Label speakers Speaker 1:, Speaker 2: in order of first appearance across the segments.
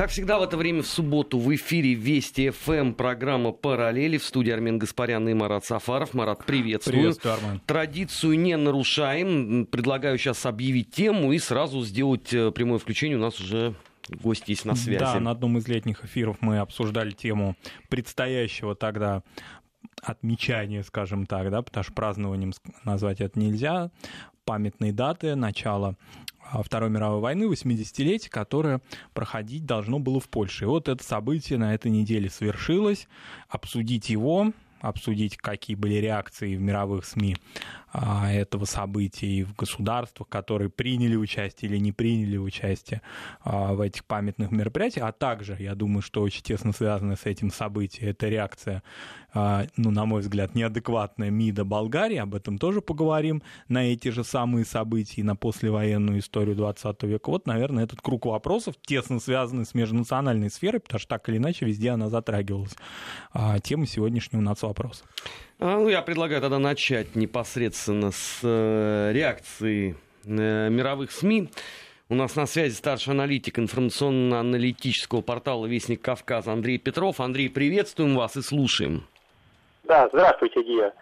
Speaker 1: Как всегда в это время в субботу в эфире Вести ФМ программа «Параллели» в студии Армен Гаспарян и Марат Сафаров. Марат, приветствую.
Speaker 2: Приветствую, Армен.
Speaker 1: Традицию не нарушаем. Предлагаю сейчас объявить тему и сразу сделать э, прямое включение. У нас уже гость есть на связи.
Speaker 2: Да, на одном из летних эфиров мы обсуждали тему предстоящего тогда отмечания, скажем так, да, потому что празднованием назвать это нельзя, памятные даты начала а, Второй мировой войны, 80-летие, которое проходить должно было в Польше. И вот это событие на этой неделе свершилось. Обсудить его, обсудить, какие были реакции в мировых СМИ а, этого события и в государствах, которые приняли участие или не приняли участие а, в этих памятных мероприятиях, а также, я думаю, что очень тесно связано с этим событием, это реакция, а, ну, на мой взгляд, неадекватная МИДа Болгарии, об этом тоже поговорим, на эти же самые события и на послевоенную историю 20 века. Вот, наверное, этот круг вопросов тесно связанный с межнациональной сферой, потому что так или иначе везде она затрагивалась. Тема сегодняшнего нас вопроса.
Speaker 1: А, ну, я предлагаю тогда начать непосредственно с э, реакции э, мировых СМИ. У нас на связи старший аналитик информационно-аналитического портала «Вестник Кавказа» Андрей Петров. Андрей, приветствуем вас и слушаем.
Speaker 3: Да, здравствуйте, Гия.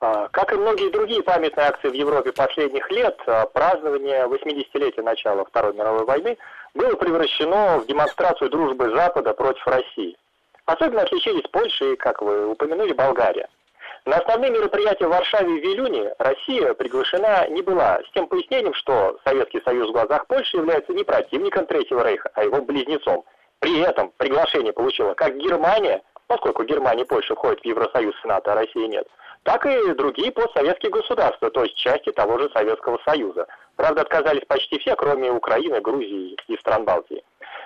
Speaker 3: А, как и многие другие памятные акции в Европе последних лет, а, празднование 80-летия начала Второй мировой войны было превращено в демонстрацию дружбы Запада против России. Особенно отличились Польша и, как вы упомянули, Болгария. На основные мероприятия в Варшаве и Вилюне Россия приглашена не была, с тем пояснением, что Советский Союз в глазах Польши является не противником Третьего Рейха, а его близнецом. При этом приглашение получила как Германия, поскольку Германия и Польша входят в Евросоюз и НАТО, а Россия нет, так и другие постсоветские государства, то есть части того же Советского Союза. Правда, отказались почти все, кроме Украины, Грузии и стран Балтии.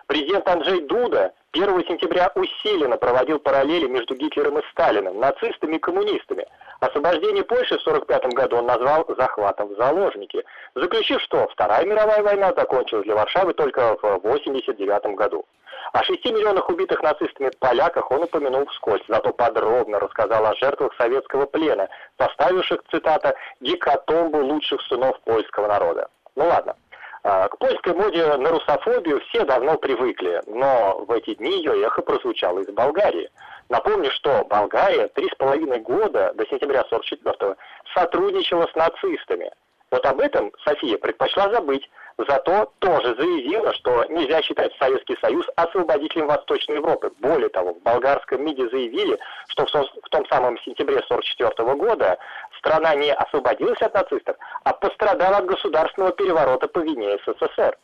Speaker 3: Президент Анджей Дуда 1 сентября усиленно проводил параллели между Гитлером и Сталиным, нацистами и коммунистами. Освобождение Польши в 1945 году он назвал захватом в заложники, заключив, что Вторая мировая война закончилась для Варшавы только в 1989 году. О 6 миллионах убитых нацистами поляках он упомянул вскользь, зато подробно рассказал о жертвах советского плена, поставивших, цитата, «гекатомбу лучших сынов польского народа». Ну ладно. А, к польской моде на русофобию все давно привыкли, но в эти дни ее эхо прозвучало из Болгарии. Напомню, что Болгария три с половиной года до сентября 44-го сотрудничала с нацистами. Вот об этом София предпочла забыть, зато тоже заявила, что нельзя считать Советский Союз освободителем Восточной Европы. Более того, в болгарском МИДе заявили, что в том самом сентябре 1944 года страна не освободилась от нацистов, а пострадала от государственного переворота по вине СССР.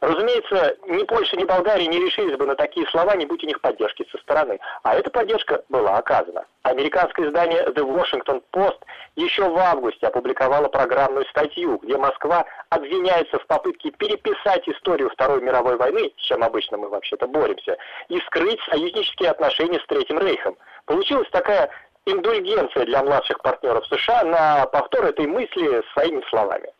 Speaker 3: Разумеется, ни Польша, ни Болгария не решились бы на такие слова, не будь у них поддержки со стороны. А эта поддержка была оказана. Американское издание The Washington Post еще в августе опубликовало программную статью, где Москва обвиняется в попытке переписать историю Второй мировой войны, с чем обычно мы вообще-то боремся, и скрыть союзнические отношения с Третьим Рейхом. Получилась такая индульгенция для младших партнеров США на повтор этой мысли своими словами.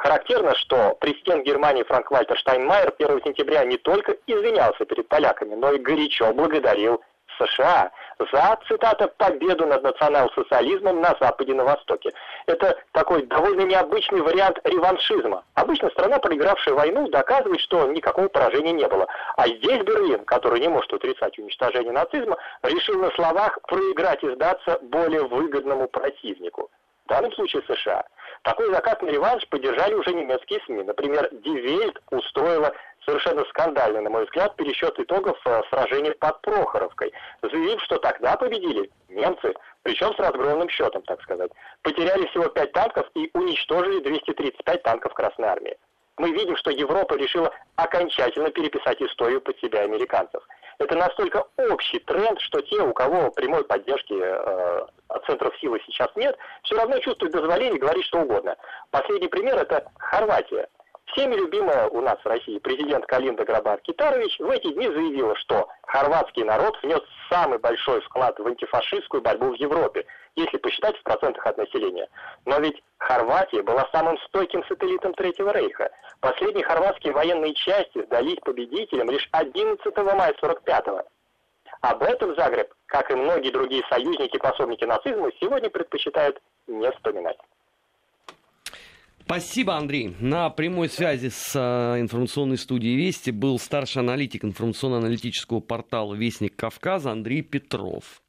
Speaker 3: Характерно, что президент Германии Франк-Вальтер Штайнмайер 1 сентября не только извинялся перед поляками, но и горячо благодарил США за, цитата, победу над национал-социализмом на Западе и на Востоке. Это такой довольно необычный вариант реваншизма. Обычно страна, проигравшая войну, доказывает, что никакого поражения не было. А здесь Берлин, который не может отрицать уничтожение нацизма, решил на словах проиграть и сдаться более выгодному противнику. В данном случае США. Такой заказ на реванш поддержали уже немецкие СМИ. Например, Die устроила совершенно скандальный, на мой взгляд, пересчет итогов э, сражения под Прохоровкой, заявив, что тогда победили немцы, причем с разгромным счетом, так сказать. Потеряли всего 5 танков и уничтожили 235 танков Красной Армии. Мы видим, что Европа решила окончательно переписать историю под себя американцев. Это настолько общий тренд, что те, у кого прямой поддержки э, центров силы сейчас нет, все равно чувствуют дозволение говорить что угодно. Последний пример – это Хорватия. Всеми любимая у нас в России президент Калинда Грабар-Китарович в эти дни заявила, что хорватский народ внес самый большой вклад в антифашистскую борьбу в Европе, если посчитать в процентах от населения. Но ведь Хорватия была самым стойким сателлитом Третьего Рейха. Последние хорватские военные части сдались победителям лишь 11 мая 45-го. Об этом Загреб, как и многие другие союзники и пособники нацизма, сегодня предпочитают не вспоминать.
Speaker 1: Спасибо, Андрей. На прямой связи с э, информационной студией Вести был старший аналитик информационно-аналитического портала Вестник Кавказа Андрей Петров.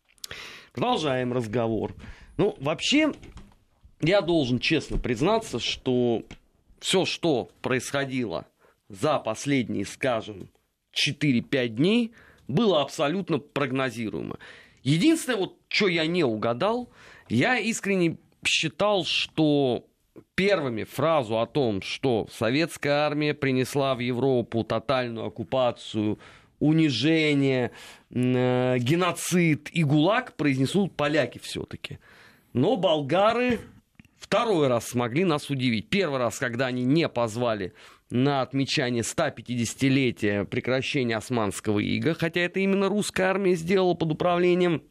Speaker 1: Продолжаем разговор. Ну, вообще, я должен честно признаться, что все, что происходило за последние, скажем, 4-5 дней, было абсолютно прогнозируемо. Единственное, вот, что я не угадал, я искренне считал, что первыми фразу о том, что советская армия принесла в Европу тотальную оккупацию, унижение, э, геноцид и ГУЛАГ, произнесут поляки все-таки. Но болгары второй раз смогли нас удивить. Первый раз, когда они не позвали на отмечание 150-летия прекращения османского ига, хотя это именно русская армия сделала под управлением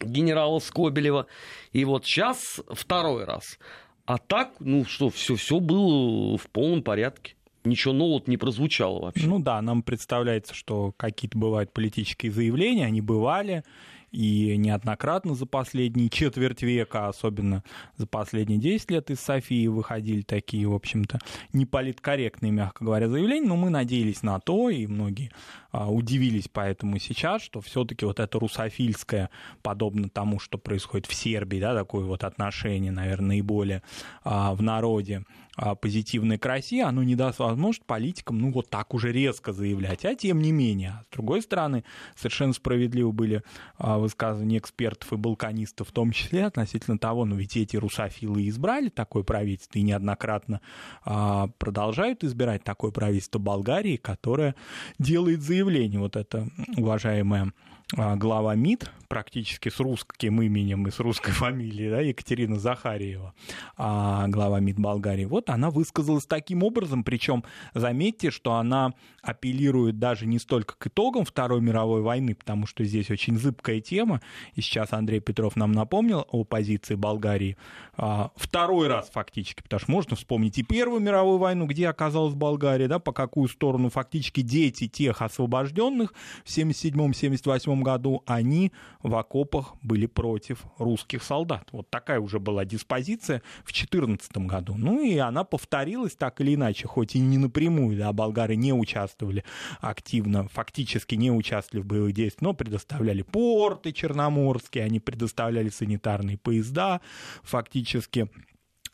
Speaker 1: генерала Скобелева. И вот сейчас второй раз. А так, ну что, все, все было в полном порядке. Ничего нового не прозвучало вообще.
Speaker 2: Ну да, нам представляется, что какие-то бывают политические заявления, они бывали, и неоднократно за последние четверть века, особенно за последние 10 лет из Софии выходили такие, в общем-то, неполиткорректные, мягко говоря, заявления, но мы надеялись на то, и многие удивились поэтому сейчас, что все-таки вот это русофильское, подобно тому, что происходит в Сербии, да, такое вот отношение, наверное, наиболее а, в народе, а, позитивной к России, оно не даст возможность политикам, ну, вот так уже резко заявлять. А тем не менее, с другой стороны, совершенно справедливо были а, высказывания экспертов и балканистов в том числе относительно того, ну, ведь эти русофилы избрали такое правительство и неоднократно а, продолжают избирать такое правительство Болгарии, которое делает заявление, вот это уважаемое а, глава МИД, практически с русским именем и с русской фамилией, да, Екатерина Захарьева, а, глава МИД Болгарии, вот она высказалась таким образом, причем заметьте, что она апеллирует даже не столько к итогам Второй мировой войны, потому что здесь очень зыбкая тема, и сейчас Андрей Петров нам напомнил о позиции Болгарии а, второй раз фактически, потому что можно вспомнить и Первую мировую войну, где оказалась Болгария, да, по какую сторону фактически дети тех освобожденных в 77-78 году, они в окопах были против русских солдат. Вот такая уже была диспозиция в 2014 году. Ну и она повторилась так или иначе, хоть и не напрямую, да, болгары не участвовали активно, фактически не участвовали в боевых действиях, но предоставляли порты черноморские, они предоставляли санитарные поезда, фактически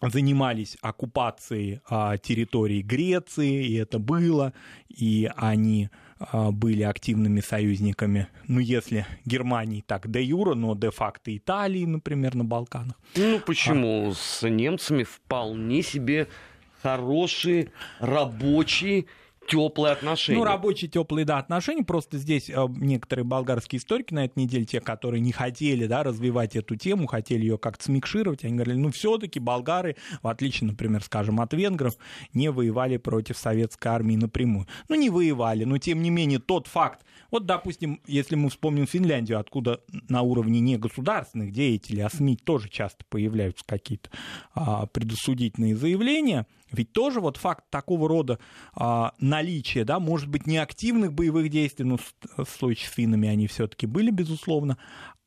Speaker 2: занимались оккупацией а, территории Греции, и это было, и они были активными союзниками, ну, если Германии так де юра, но де-факто Италии, например, на Балканах.
Speaker 1: Ну, почему? А... С немцами вполне себе хорошие, рабочие теплые отношения.
Speaker 2: Ну, рабочие теплые, да, отношения. Просто здесь э, некоторые болгарские историки на этой неделе, те, которые не хотели, да, развивать эту тему, хотели ее как-то смикшировать, они говорили, ну, все-таки болгары, в отличие, например, скажем, от венгров, не воевали против советской армии напрямую. Ну, не воевали, но, тем не менее, тот факт, вот, допустим, если мы вспомним Финляндию, откуда на уровне не государственных деятелей, а СМИ тоже часто появляются какие-то а, предосудительные заявления, ведь тоже вот факт такого рода а, наличия, да, может быть, не активных боевых действий, но в случае с финнами они все-таки были, безусловно,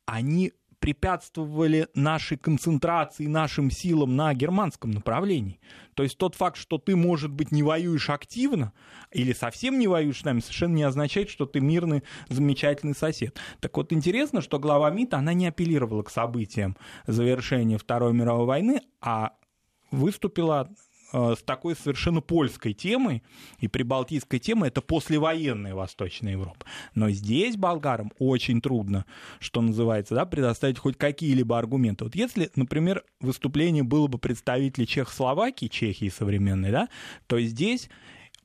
Speaker 2: они препятствовали нашей концентрации, нашим силам на германском направлении. То есть тот факт, что ты, может быть, не воюешь активно или совсем не воюешь с нами, совершенно не означает, что ты мирный, замечательный сосед. Так вот, интересно, что глава МИД, она не апеллировала к событиям завершения Второй мировой войны, а выступила Э, с такой совершенно польской темой и прибалтийской темой, это послевоенная Восточная Европа. Но здесь болгарам очень трудно, что называется, да, предоставить хоть какие-либо аргументы. Вот если, например, выступление было бы представителей Чехословакии, Чехии современной, да, то здесь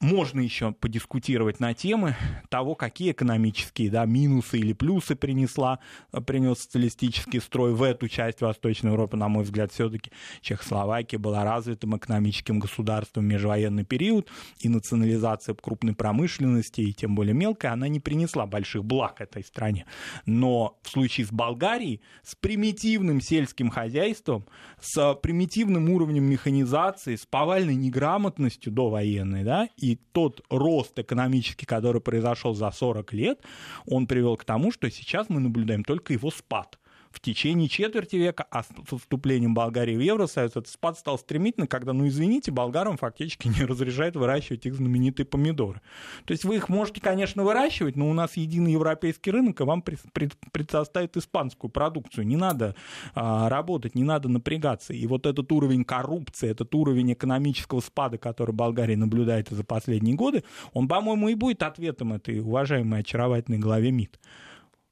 Speaker 2: можно еще подискутировать на темы того, какие экономические да, минусы или плюсы принесла, принес социалистический строй в эту часть Восточной Европы. На мой взгляд, все-таки Чехословакия была развитым экономическим государством в межвоенный период, и национализация крупной промышленности, и тем более мелкой, она не принесла больших благ этой стране. Но в случае с Болгарией, с примитивным сельским хозяйством, с примитивным уровнем механизации, с повальной неграмотностью довоенной, да, и тот рост экономический, который произошел за 40 лет, он привел к тому, что сейчас мы наблюдаем только его спад в течение четверти века, а с вступлением Болгарии в Евросоюз этот спад стал стремительно, когда, ну извините, болгарам фактически не разрешают выращивать их знаменитые помидоры. То есть вы их можете, конечно, выращивать, но у нас единый европейский рынок, и вам предоставит испанскую продукцию. Не надо а, работать, не надо напрягаться. И вот этот уровень коррупции, этот уровень экономического спада, который Болгария наблюдает за последние годы, он, по-моему, и будет ответом этой уважаемой очаровательной главе МИД.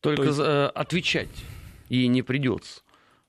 Speaker 1: Только есть... Э, отвечать ей не придется.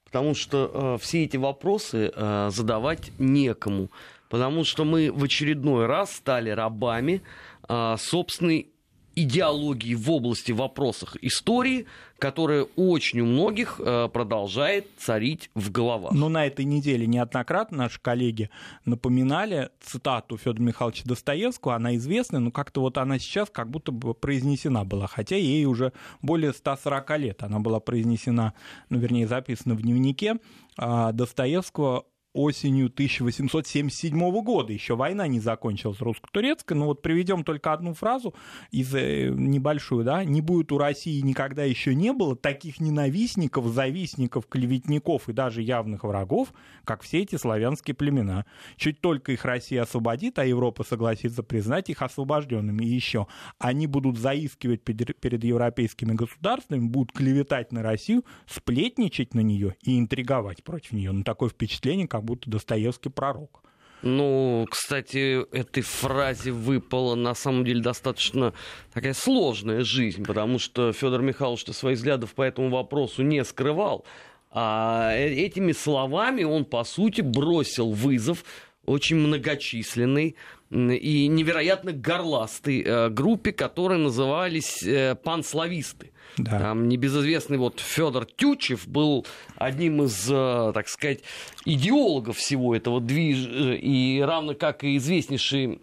Speaker 1: Потому что э, все эти вопросы э, задавать некому. Потому что мы в очередной раз стали рабами э, собственной идеологии в области вопросах истории, которая очень у многих э, продолжает царить в головах.
Speaker 2: Но на этой неделе неоднократно наши коллеги напоминали цитату Федора Михайловича Достоевского, она известная, но как-то вот она сейчас как будто бы произнесена была, хотя ей уже более 140 лет. Она была произнесена, ну, вернее, записана в дневнике а, Достоевского осенью 1877 года. Еще война не закончилась русско-турецкая. Но вот приведем только одну фразу из э, небольшую, да. Не будет у России никогда еще не было таких ненавистников, завистников, клеветников и даже явных врагов, как все эти славянские племена. Чуть только их Россия освободит, а Европа согласится признать их освобожденными. Еще они будут заискивать перед европейскими государствами, будут клеветать на Россию, сплетничать на нее и интриговать против нее. Ну, такое впечатление, как будто Достоевский пророк.
Speaker 1: Ну, кстати, этой фразе выпала на самом деле достаточно такая сложная жизнь, потому что Федор Михайлович своих взглядов по этому вопросу не скрывал. А э, этими словами он, по сути, бросил вызов очень многочисленной и невероятно горластой э, группе, которые назывались э, панслависты. Да. Там небезызвестный вот Федор Тючев был одним из, э, так сказать, идеологов всего этого движа, и равно как и известнейший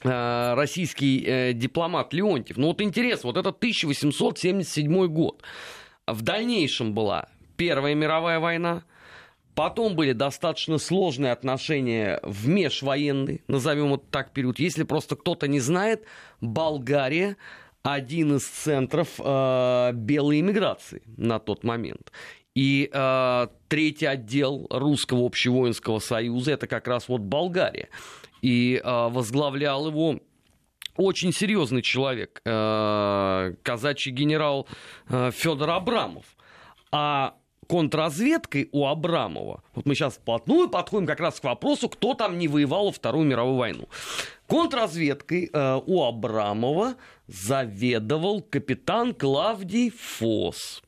Speaker 1: российский дипломат Леонтьев. Ну вот интересно, вот это 1877 год. В дальнейшем была Первая мировая война, Потом были достаточно сложные отношения в межвоенный, назовем вот так период. Если просто кто-то не знает, Болгария один из центров э, белой иммиграции на тот момент. И э, третий отдел Русского общевоинского союза это как раз вот Болгария. И э, возглавлял его очень серьезный человек, э, казачий генерал э, Федор Абрамов. А контрразведкой у Абрамова, вот мы сейчас вплотную подходим как раз к вопросу, кто там не воевал во Вторую мировую войну. Контрразведкой э, у Абрамова заведовал капитан Клавдий Фос.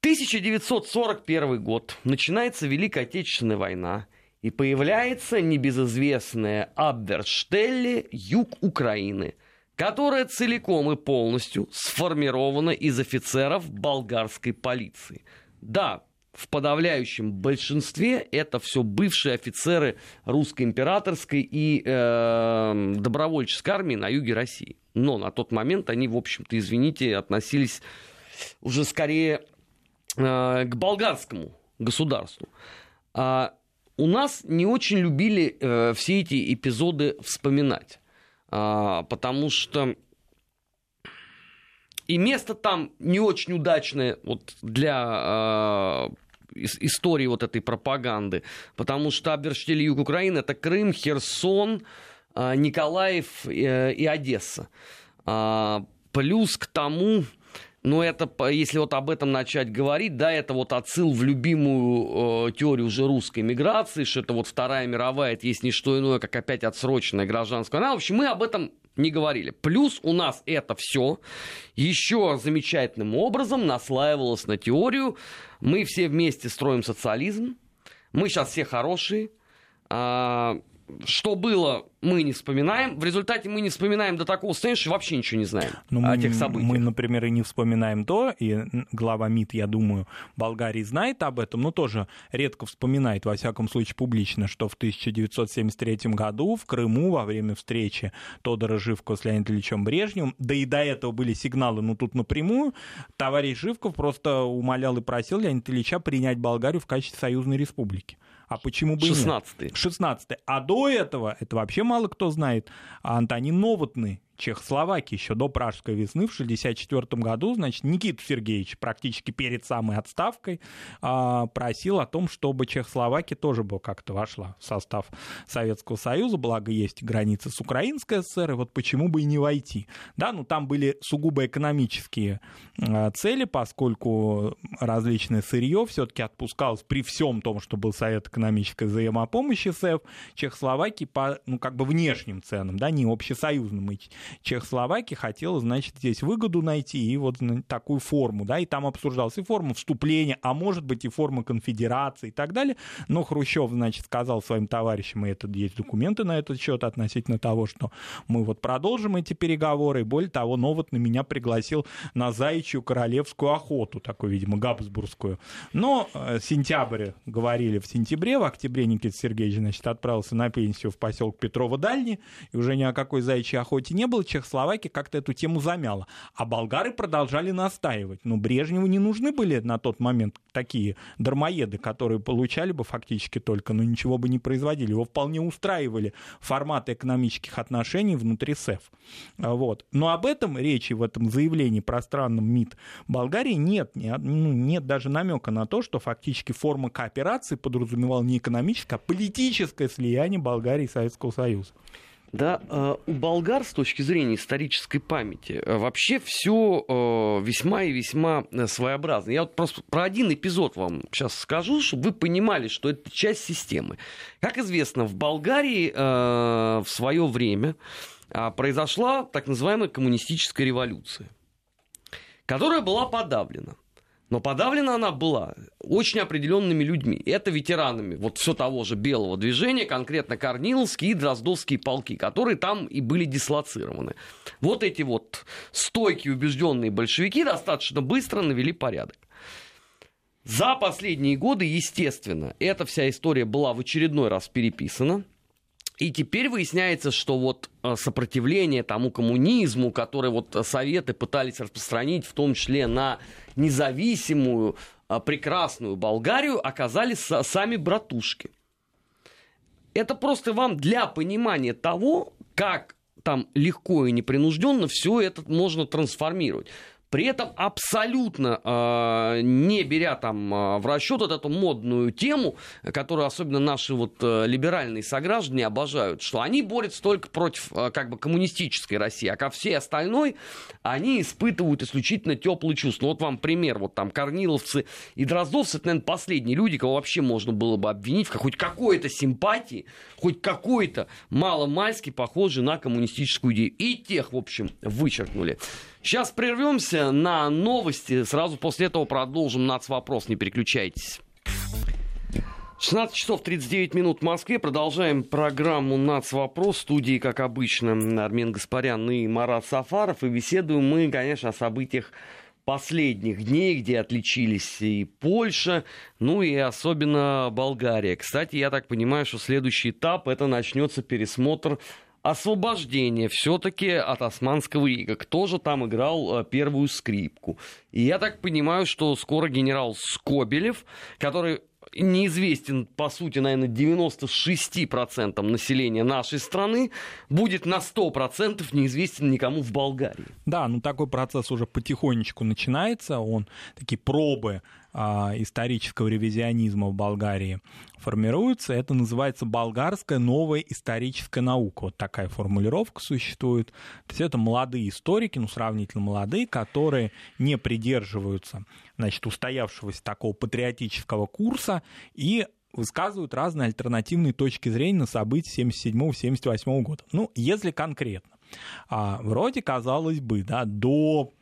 Speaker 1: 1941 год. Начинается Великая Отечественная война. И появляется небезызвестная Абверштелле, юг Украины – которая целиком и полностью сформирована из офицеров болгарской полиции. Да, в подавляющем большинстве это все бывшие офицеры русской императорской и э, добровольческой армии на юге России. Но на тот момент они, в общем-то, извините, относились уже скорее э, к болгарскому государству. А у нас не очень любили э, все эти эпизоды вспоминать. А, потому что и место там не очень удачное вот для э, истории вот этой пропаганды, потому что Аберштель юг Украины это Крым, Херсон, э, Николаев э, и Одесса. Плюс к тому, но это, если вот об этом начать говорить, да, это вот отсыл в любимую э, теорию уже русской миграции, что это вот Вторая мировая, это есть не что иное, как опять отсроченная гражданская война. В общем, мы об этом не говорили. Плюс у нас это все еще замечательным образом наслаивалось на теорию. Мы все вместе строим социализм, мы сейчас все хорошие, а, что было, мы не вспоминаем. В результате мы не вспоминаем до такого состояния, что вообще ничего не знаем
Speaker 2: ну,
Speaker 1: о
Speaker 2: мы,
Speaker 1: тех событиях.
Speaker 2: Мы, например, и не вспоминаем то, и глава МИД, я думаю, Болгарии знает об этом, но тоже редко вспоминает, во всяком случае, публично, что в 1973 году в Крыму во время встречи Тодора Живкова с Леонидом Ильичем Брежневым, да и до этого были сигналы, ну тут напрямую, товарищ Живков просто умолял и просил Леонида Ильича принять Болгарию в качестве союзной республики. А почему бы
Speaker 1: 16
Speaker 2: нет? 16 А до этого, это вообще мало кто знает, Антонин Новотный, Чехословакии еще до Пражской весны в 1964 году, значит, Никита Сергеевич практически перед самой отставкой а, просил о том, чтобы Чехословакия тоже бы как-то вошла в состав Советского Союза, благо есть границы с Украинской ССР, и вот почему бы и не войти. Да, ну там были сугубо экономические а, цели, поскольку различное сырье все-таки отпускалось при всем том, что был Совет экономической взаимопомощи СЭФ, Чехословакии по, ну, как бы внешним ценам, да, не общесоюзным. И Чехословакия хотела, значит, здесь выгоду найти и вот такую форму, да, и там обсуждалась и форма вступления, а может быть и форма конфедерации и так далее. Но Хрущев, значит, сказал своим товарищам, и это есть документы на этот счет относительно того, что мы вот продолжим эти переговоры, и более того, Новот на меня пригласил на заячью королевскую охоту, такую, видимо, габсбургскую. Но э, сентябрь, говорили в сентябре, в октябре Никита Сергеевич, значит, отправился на пенсию в поселок Петрова-Дальний, и уже ни о какой заячьей охоте не было, Чехословакия как-то эту тему замяла. А болгары продолжали настаивать. Но Брежневу не нужны были на тот момент такие дармоеды, которые получали бы фактически только, но ничего бы не производили. Его вполне устраивали форматы экономических отношений внутри СЭФ. Вот. Но об этом речи в этом заявлении пространном МИД Болгарии нет. Ну, нет даже намека на то, что фактически форма кооперации подразумевала не экономическое, а политическое слияние Болгарии и Советского Союза.
Speaker 1: Да, э, у болгар с точки зрения исторической памяти э, вообще все э, весьма и весьма своеобразно. Я вот просто про один эпизод вам сейчас скажу, чтобы вы понимали, что это часть системы. Как известно, в Болгарии в свое время произошла так называемая коммунистическая революция, которая была подавлена. Но подавлена она была очень определенными людьми. Это ветеранами вот все того же белого движения, конкретно Корниловские и Дроздовские полки, которые там и были дислоцированы. Вот эти вот стойкие убежденные большевики достаточно быстро навели порядок. За последние годы, естественно, эта вся история была в очередной раз переписана. И теперь выясняется, что вот э, сопротивление тому коммунизму, который вот Советы пытались распространить, в том числе на независимую, э, прекрасную Болгарию, оказались сами братушки. Это просто вам для понимания того, как там легко и непринужденно все это можно трансформировать. При этом абсолютно э, не беря там э, в расчет вот эту модную тему, которую особенно наши вот э, либеральные сограждане обожают, что они борются только против э, как бы коммунистической России, а ко всей остальной они испытывают исключительно теплые чувства. Ну, вот вам пример, вот там корниловцы и дроздовцы, это, наверное, последние люди, кого вообще можно было бы обвинить в хоть какой-то симпатии, хоть какой-то маломальски похожий на коммунистическую идею. И тех, в общем, вычеркнули. Сейчас прервемся на новости. Сразу после этого продолжим нацвопрос. Не переключайтесь. 16 часов 39 минут в Москве. Продолжаем программу «Нацвопрос». В студии, как обычно, Армен Гаспарян и Марат Сафаров. И беседуем мы, конечно, о событиях последних дней, где отличились и Польша, ну и особенно Болгария. Кстати, я так понимаю, что следующий этап это начнется пересмотр освобождение все-таки от османского ига. Кто же там играл э, первую скрипку? И я так понимаю, что скоро генерал Скобелев, который неизвестен, по сути, наверное, 96% населения нашей страны, будет на 100% неизвестен никому в Болгарии.
Speaker 2: Да, ну такой процесс уже потихонечку начинается, он такие пробы исторического ревизионизма в Болгарии формируются. Это называется болгарская новая историческая наука. Вот такая формулировка существует. То есть это молодые историки, ну, сравнительно молодые, которые не придерживаются, значит, устоявшегося такого патриотического курса и высказывают разные альтернативные точки зрения на события 77-78 года. Ну, если конкретно. А, вроде, казалось бы, да, до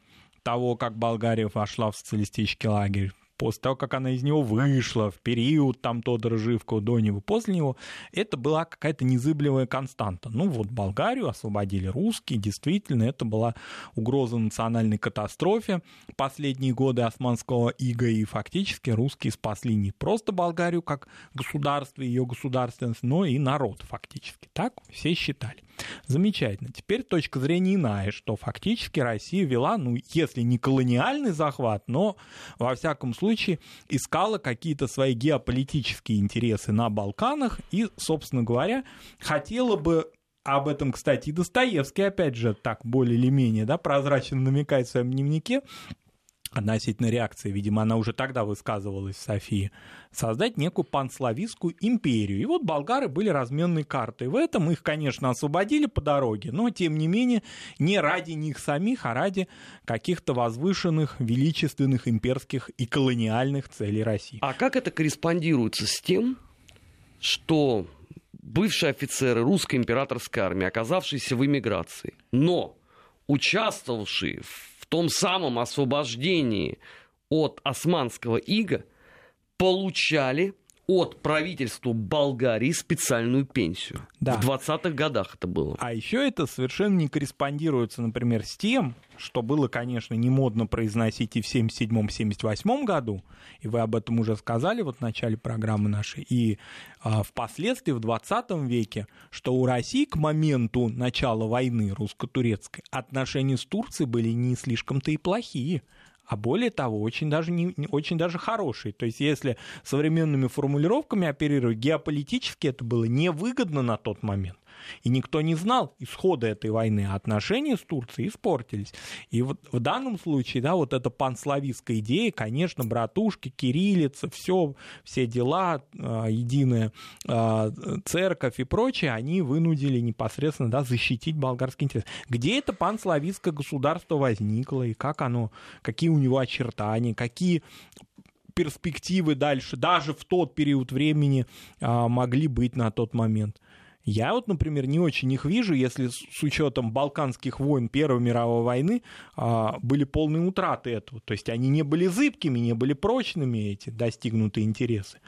Speaker 2: того, как Болгария вошла в социалистический лагерь, после того, как она из него вышла, в период там Тодора Живкова до него, после него, это была какая-то незыблемая константа. Ну вот Болгарию освободили русские, действительно, это была угроза национальной катастрофе последние годы османского ига, и фактически русские спасли не просто Болгарию как государство, ее государственность, но и народ фактически. Так все считали. Замечательно. Теперь точка зрения иная, что фактически Россия вела, ну, если не колониальный захват, но, во всяком случае, искала какие-то свои геополитические интересы на Балканах и, собственно говоря, хотела бы об этом, кстати, и Достоевский, опять же, так более или менее, да, прозрачно намекает в своем дневнике, относительно реакции, видимо, она уже тогда высказывалась Софии, создать некую панславистскую империю. И вот болгары были разменной картой. В этом их, конечно, освободили по дороге, но, тем не менее, не ради них самих, а ради каких-то возвышенных, величественных имперских и колониальных целей России.
Speaker 1: А как это корреспондируется с тем, что бывшие офицеры русской императорской армии, оказавшиеся в эмиграции, но участвовавшие в том самом освобождении от османского ига получали от правительства Болгарии специальную пенсию. Да. В 20-х годах это было.
Speaker 2: А еще это совершенно не корреспондируется, например, с тем, что было, конечно, не модно произносить и в 77-78 году, и вы об этом уже сказали вот в начале программы нашей, и а, впоследствии в 20 веке, что у России к моменту начала войны русско-турецкой отношения с Турцией были не слишком-то и плохие а более того, очень даже, не, очень даже хороший. То есть, если современными формулировками оперировать, геополитически это было невыгодно на тот момент и никто не знал исхода этой войны, а отношения с Турцией испортились. И вот в данном случае, да, вот эта панславистская идея, конечно, братушки, кириллица, все, все дела, э, единая э, церковь и прочее, они вынудили непосредственно, да, защитить болгарский интерес. Где это панславистское государство возникло и как оно, какие у него очертания, какие перспективы дальше, даже в тот период времени а, могли быть на тот момент. Я вот, например, не очень их вижу, если с учетом Балканских войн Первой мировой войны а, были полные утраты этого. То есть они не были зыбкими, не были прочными, эти достигнутые интересы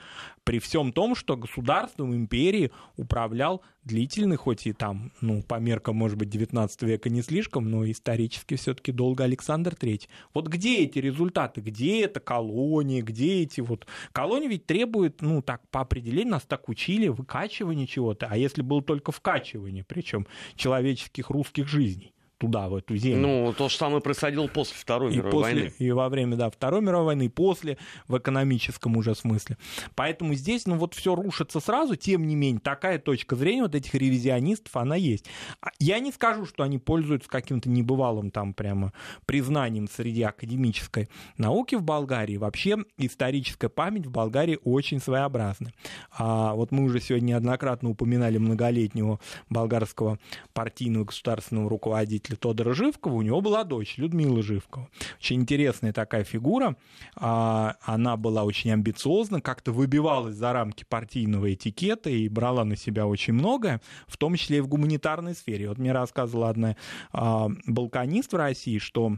Speaker 2: при всем том, что государством империи управлял длительный, хоть и там, ну, по меркам, может быть, 19 века не слишком, но исторически все-таки долго Александр III. Вот где эти результаты? Где это колонии? Где эти вот... Колонии ведь требуют, ну, так, по определению, нас так учили, выкачивание чего-то. А если было только вкачивание, причем человеческих русских жизней? Туда, в эту землю.
Speaker 1: Ну, то же самое происходило после Второй и мировой
Speaker 2: после,
Speaker 1: войны.
Speaker 2: И во время, да, Второй мировой войны, и после, в экономическом уже смысле. Поэтому здесь, ну, вот все рушится сразу, тем не менее, такая точка зрения вот этих ревизионистов, она есть. А я не скажу, что они пользуются каким-то небывалым там прямо признанием среди академической науки в Болгарии. Вообще историческая память в Болгарии очень своеобразна. А вот мы уже сегодня неоднократно упоминали многолетнего болгарского партийного государственного руководителя после Тодора Живкова у него была дочь Людмила Живкова. Очень интересная такая фигура. А, она была очень амбициозна, как-то выбивалась за рамки партийного этикета и брала на себя очень многое, в том числе и в гуманитарной сфере. Вот мне рассказывала одна а, балканист в России, что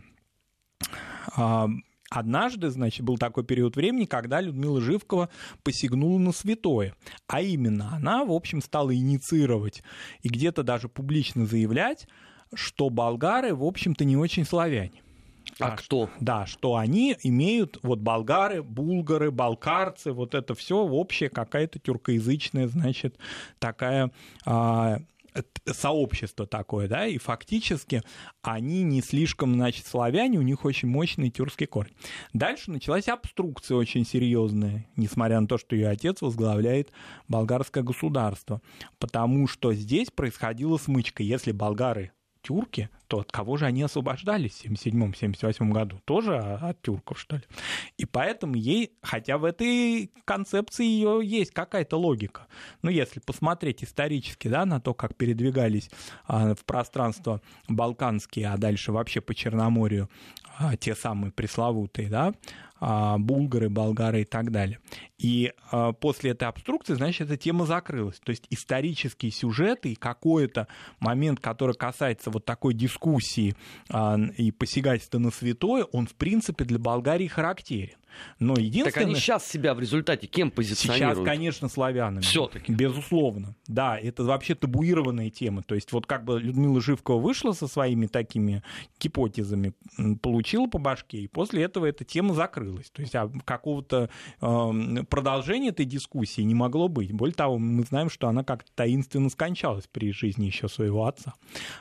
Speaker 2: а, однажды, значит, был такой период времени, когда Людмила Живкова посягнула на святое. А именно, она, в общем, стала инициировать и где-то даже публично заявлять, что болгары, в общем-то, не очень славяне.
Speaker 1: А, а кто?
Speaker 2: Да, что они имеют, вот болгары, булгары, балкарцы, вот это все общее какая-то тюркоязычная, значит, такая а, сообщество такое, да, и фактически они не слишком, значит, славяне, у них очень мощный тюркский корень. Дальше началась обструкция очень серьезная, несмотря на то, что ее отец возглавляет болгарское государство, потому что здесь происходила смычка. Если болгары тюрки, то от кого же они освобождались в 77-78 году? Тоже от тюрков, что ли? И поэтому ей, хотя в этой концепции ее есть какая-то логика, но если посмотреть исторически да, на то, как передвигались а, в пространство балканские, а дальше вообще по Черноморью а, те самые пресловутые, да, булгары, болгары и так далее. И а, после этой обструкции, значит, эта тема закрылась. То есть исторические сюжеты и какой-то момент, который касается вот такой дискуссии а, и посягательства на святое, он, в принципе, для Болгарии характерен. Но единственное...
Speaker 1: Так они сейчас себя в результате кем позиционируют?
Speaker 2: Сейчас, конечно, славянами.
Speaker 1: Все-таки.
Speaker 2: Безусловно. Да, это вообще табуированная тема. То есть вот как бы Людмила Живкова вышла со своими такими гипотезами, получила по башке, и после этого эта тема закрылась. То есть а какого-то э, продолжения этой дискуссии не могло быть. Более того, мы знаем, что она как-то таинственно скончалась при жизни еще своего отца.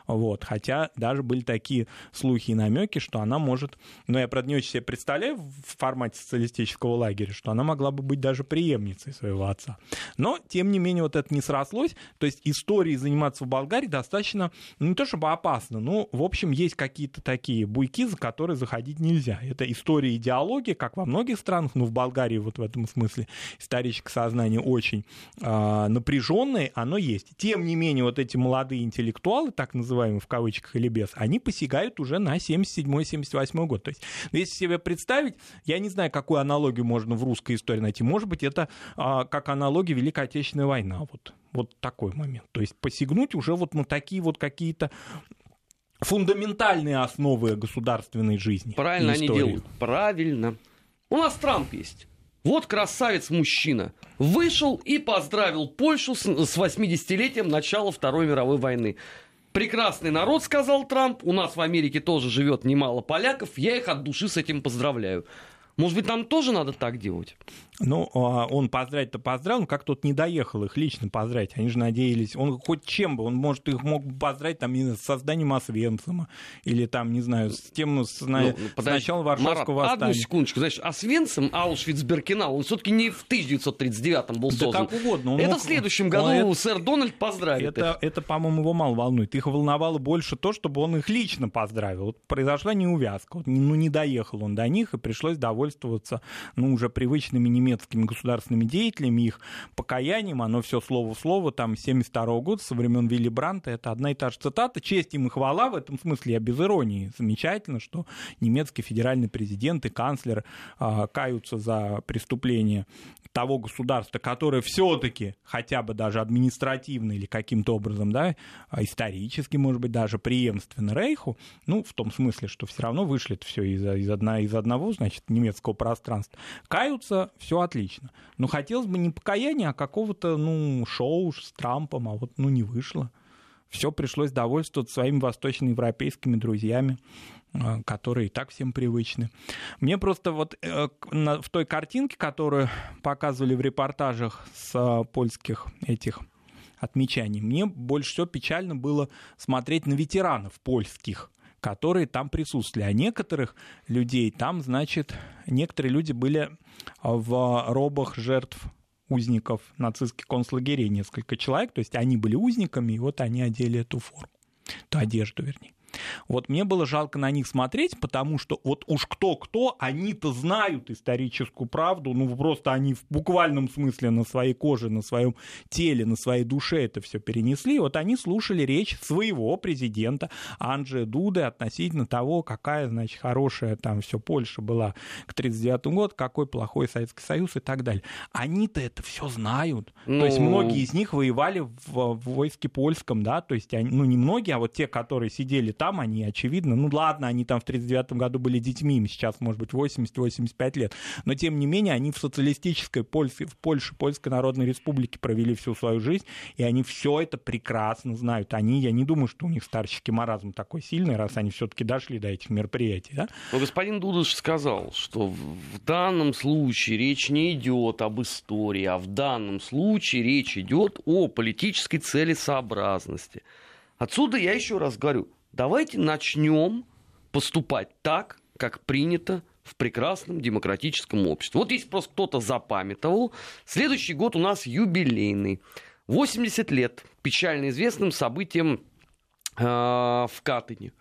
Speaker 2: Вот. Хотя даже были такие слухи и намеки, что она может... Но ну, я, правда, не очень себе представляю в формате социалистического лагеря, что она могла бы быть даже преемницей своего отца. Но, тем не менее, вот это не срослось. То есть историей заниматься в Болгарии достаточно, ну, не то чтобы опасно, но, в общем, есть какие-то такие буйки, за которые заходить нельзя. Это история идеологии, как во многих странах, но в Болгарии вот в этом смысле историческое сознание очень э, напряженное, оно есть. Тем не менее, вот эти молодые интеллектуалы, так называемые в кавычках или без, они посягают уже на 77-78 год. То есть, если себе представить, я не знаю, какую аналогию можно в русской истории найти. Может быть, это а, как аналогия Великой Отечественной войны. Вот, вот такой момент. То есть посягнуть уже вот на такие вот какие-то фундаментальные основы государственной жизни.
Speaker 1: Правильно они делают. Правильно. У нас Трамп есть. Вот красавец-мужчина. Вышел и поздравил Польшу с 80-летием начала Второй мировой войны. Прекрасный народ, сказал Трамп. У нас в Америке тоже живет немало поляков. Я их от души с этим поздравляю. Может быть, нам тоже надо так делать?
Speaker 2: Ну, а, он поздравить-то поздравил, но как тот не доехал их лично поздравить. Они же надеялись, он хоть чем бы, он, может, их мог бы поздравить там, с созданием Освенцима, или там, не знаю, с тем, с, ну, с началом Варшавского Марат, восстания.
Speaker 1: Одну секундочку, знаешь, Освенцим, Аушвиц-Беркинау, он все-таки не в 1939 был создан.
Speaker 2: Да как угодно. Он
Speaker 1: это
Speaker 2: мог...
Speaker 1: в следующем году он, сэр Дональд поздравит
Speaker 2: это,
Speaker 1: их.
Speaker 2: Это, по-моему, его мало волнует. Их волновало больше то, чтобы он их лично поздравил. Вот произошла неувязка. Вот, ну, не доехал он до них, и пришлось довольствоваться, ну, уже привычными немецкими государственными деятелями, их покаянием, оно все слово в слово, там, 72 года, со времен Вилли Бранта, это одна и та же цитата, честь им и хвала, в этом смысле я без иронии, замечательно, что немецкий федеральный президент и канцлер а, каются за преступления того государства, которое все-таки хотя бы даже административно или каким-то образом, да, исторически, может быть, даже преемственно Рейху, ну, в том смысле, что все равно вышли это все из, из, одна, из одного, значит, немецкого пространства, каются, все отлично. Но хотелось бы не покаяния, а какого-то, ну, шоу с Трампом, а вот, ну, не вышло. Все пришлось довольствоваться своими восточноевропейскими друзьями, э, которые и так всем привычны. Мне просто вот э, в той картинке, которую показывали в репортажах с э, польских этих отмечаний, мне больше всего печально было смотреть на ветеранов польских, которые там присутствовали. А некоторых людей там, значит, некоторые люди были в робах жертв узников нацистских концлагерей, несколько человек, то есть они были узниками, и вот они одели эту форму, ту одежду, вернее. Вот мне было жалко на них смотреть, потому что вот уж кто-кто, они-то знают историческую правду, ну просто они в буквальном смысле на своей коже, на своем теле, на своей душе это все перенесли. Вот они слушали речь своего президента Анджея Дуды относительно того, какая, значит, хорошая там все Польша была к 1939 году, какой плохой Советский Союз и так далее. Они-то это все знают. Ну... То есть ну. многие из них воевали в, в войске польском, да, то есть они, ну не многие, а вот те, которые сидели там они, очевидно, ну ладно, они там в 1939 году были детьми, им сейчас, может быть, 80-85 лет, но тем не менее они в социалистической Польше, в Польше, Польской Народной Республике провели всю свою жизнь, и они все это прекрасно знают. Они, я не думаю, что у них старческий маразм такой сильный, раз они все-таки дошли до этих мероприятий. Да?
Speaker 1: Но господин Дудыш сказал, что в данном случае речь не идет об истории, а в данном случае речь идет о политической целесообразности. Отсюда я еще раз говорю, давайте начнем поступать так, как принято в прекрасном демократическом обществе. Вот если просто кто-то запамятовал, следующий год у нас юбилейный. 80 лет печально известным событием э, в Катыни.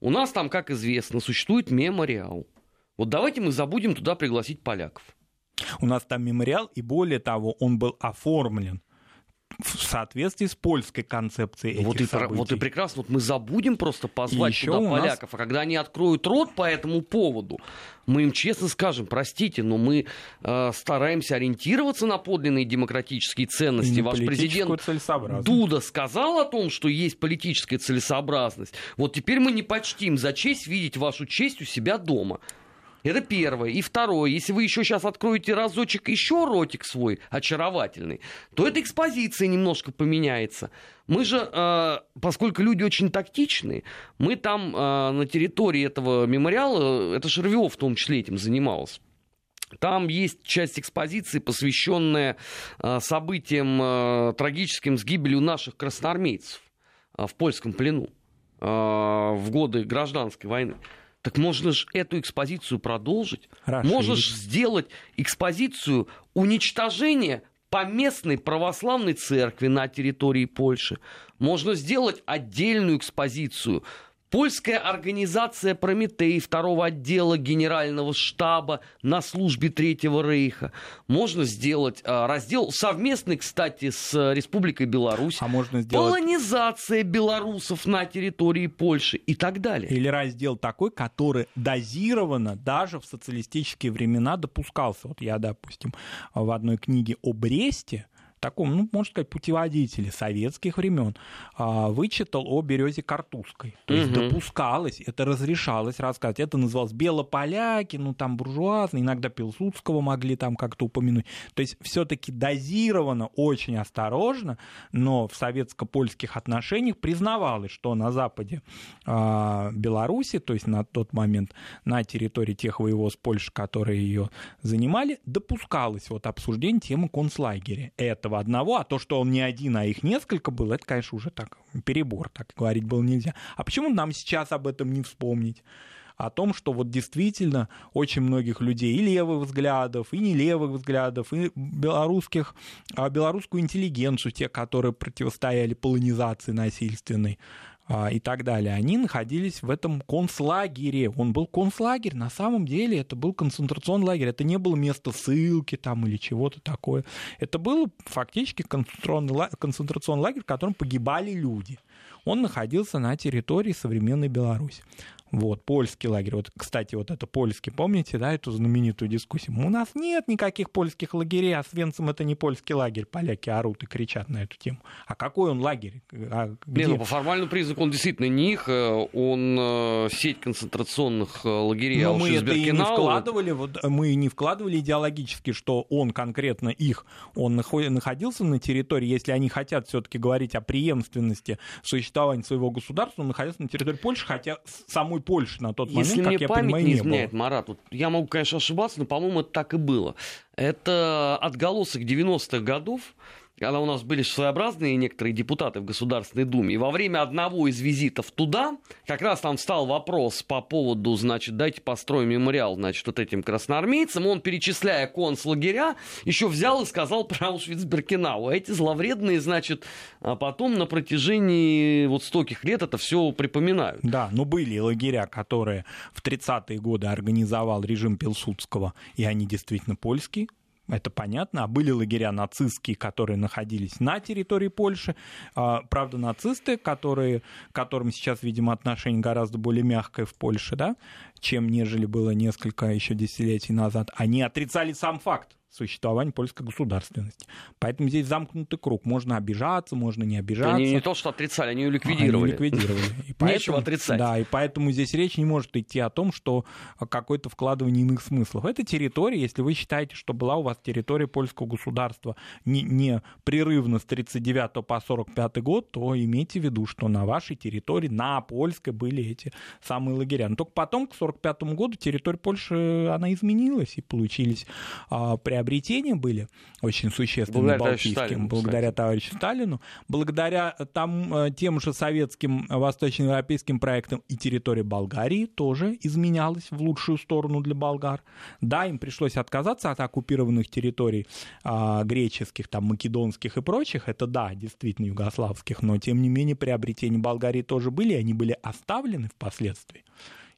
Speaker 1: У нас там, как известно, существует мемориал. Вот давайте мы забудем туда пригласить поляков.
Speaker 2: У нас там мемориал, и более того, он был оформлен в соответствии с польской концепцией
Speaker 1: вот
Speaker 2: этих
Speaker 1: и, событий. Вот и прекрасно. Вот мы забудем просто позвать и туда поляков, нас... а когда они откроют рот по этому поводу, мы им честно скажем, простите, но мы э, стараемся ориентироваться на подлинные демократические ценности.
Speaker 2: Ваш президент
Speaker 1: Дуда сказал о том, что есть политическая целесообразность. Вот теперь мы не почтим за честь видеть вашу честь у себя дома. Это первое. И второе, если вы еще сейчас откроете разочек еще ротик свой очаровательный, то эта экспозиция немножко поменяется. Мы же, э, поскольку люди очень тактичные, мы там э, на территории этого мемориала, это Шервиов в том числе этим занимался, там есть часть экспозиции, посвященная э, событиям э, трагическим с гибелью наших красноармейцев э, в польском плену э, в годы гражданской войны. Так можно же эту экспозицию продолжить.
Speaker 2: Расширить.
Speaker 1: Можно же сделать экспозицию уничтожения поместной православной церкви на территории Польши. Можно сделать отдельную экспозицию Польская организация «Прометей» второго отдела генерального штаба на службе Третьего Рейха. Можно сделать а, раздел совместный, кстати, с Республикой Беларусь.
Speaker 2: А можно сделать...
Speaker 1: Полонизация белорусов на территории Польши и так далее.
Speaker 2: Или раздел такой, который дозированно даже в социалистические времена допускался. Вот я, допустим, в одной книге о Бресте, таком, ну, можно сказать, путеводителе советских времен, а, вычитал о березе Картузской. То есть
Speaker 1: Мгм.
Speaker 2: допускалось, это разрешалось рассказать. Это называлось белополяки, ну, там буржуазные, иногда Пилсудского могли там как-то упомянуть. То есть все-таки дозировано, очень осторожно, но в советско-польских отношениях признавалось, что на западе а, Беларуси, то есть на тот момент на территории тех воеводств Польши, которые ее занимали, допускалось вот обсуждение темы концлагеря. Этого одного, а то, что он не один, а их несколько было, это, конечно, уже так перебор, так говорить было нельзя. А почему нам сейчас об этом не вспомнить? о том, что вот действительно очень многих людей и левых взглядов, и не левых взглядов, и белорусских, а, белорусскую интеллигенцию, те, которые противостояли полонизации насильственной, и так далее, они находились в этом концлагере. Он был концлагерь, на самом деле это был концентрационный лагерь, это не было место ссылки там или чего-то такое. Это был фактически концентрационный концентрационный лагерь, в котором погибали люди. Он находился на территории современной Беларуси. Вот, польский лагерь. Вот, кстати, вот это польский, помните, да, эту знаменитую дискуссию? У нас нет никаких польских лагерей, а Свенцем это не польский лагерь. Поляки орут и кричат на эту тему. А какой он лагерь? А где?
Speaker 1: Не, ну, по формальному признаку он действительно не их, э, он э, сеть концентрационных э, лагерей
Speaker 2: Но мы это и не вкладывали, вот, мы не вкладывали идеологически, что он конкретно их, он нахо- находился на территории, если они хотят все-таки говорить о преемственности существования своего государства, он находился на территории Польши, хотя самой Польши на тот
Speaker 1: Если
Speaker 2: момент,
Speaker 1: мне
Speaker 2: как я
Speaker 1: память
Speaker 2: понимаю,
Speaker 1: не
Speaker 2: не
Speaker 1: изменяет,
Speaker 2: было.
Speaker 1: Марат, вот я могу, конечно, ошибаться, но, по-моему, это так и было. Это отголосок 90-х годов, когда у нас были своеобразные некоторые депутаты в Государственной Думе. И во время одного из визитов туда, как раз там встал вопрос по поводу, значит, дайте построим мемориал, значит, вот этим красноармейцам. Он, перечисляя концлагеря, еще взял и сказал про Аушвиц-Биркенау. А эти зловредные, значит, а потом на протяжении вот стольких лет это все припоминают.
Speaker 2: Да, но были лагеря, которые в 30-е годы организовал режим Пилсудского, и они действительно польские, это понятно. А были лагеря нацистские, которые находились на территории Польши. А, Правда, нацисты, которые, которым сейчас, видимо, отношение гораздо более мягкое в Польше, да, чем нежели было несколько еще десятилетий назад, они отрицали сам факт существования польской государственности. Поэтому здесь замкнутый круг. Можно обижаться, можно не обижаться.
Speaker 1: Они не то, что отрицали, они ее ликвидировали.
Speaker 2: Они ликвидировали. И
Speaker 1: Нечего
Speaker 2: поэтому-
Speaker 1: отрицать.
Speaker 2: Да, и поэтому здесь речь не может идти о том, что какое-то вкладывание иных смыслов. Это территория, если вы считаете, что была у вас территория польского государства не, непрерывно с 39 по 45 год, то имейте в виду, что на вашей территории, на польской были эти самые лагеря. Но только потом, к 45 году, территория Польши, она изменилась, и получились а, приобретения были очень существенные
Speaker 1: Благодаря
Speaker 2: балтийским,
Speaker 1: Сталину,
Speaker 2: благодаря товарищу Сталину, благодаря там, э, тем же советским э, восточноевропейским проектам и территория Болгарии тоже изменялась в лучшую сторону для болгар. Да, им пришлось отказаться от оккупированных территорий а, греческих, там, македонских и прочих, это да, действительно югославских, но тем не менее приобретения Болгарии тоже были, и они были оставлены впоследствии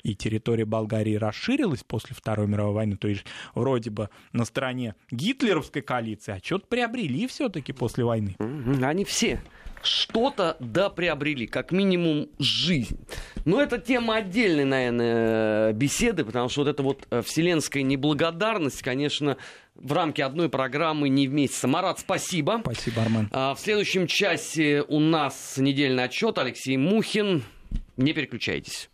Speaker 2: и территория Болгарии расширилась после Второй мировой войны, то есть вроде бы на стороне гитлеровской коалиции, а что-то приобрели все-таки после войны.
Speaker 1: Они все что-то да приобрели, как минимум жизнь. Но это тема отдельной, наверное, беседы, потому что вот эта вот э, вселенская неблагодарность, конечно, в рамке одной программы не вместе. Марат, спасибо.
Speaker 2: Спасибо, Армен.
Speaker 1: А, В следующем часе у нас недельный отчет. Алексей Мухин. Не переключайтесь.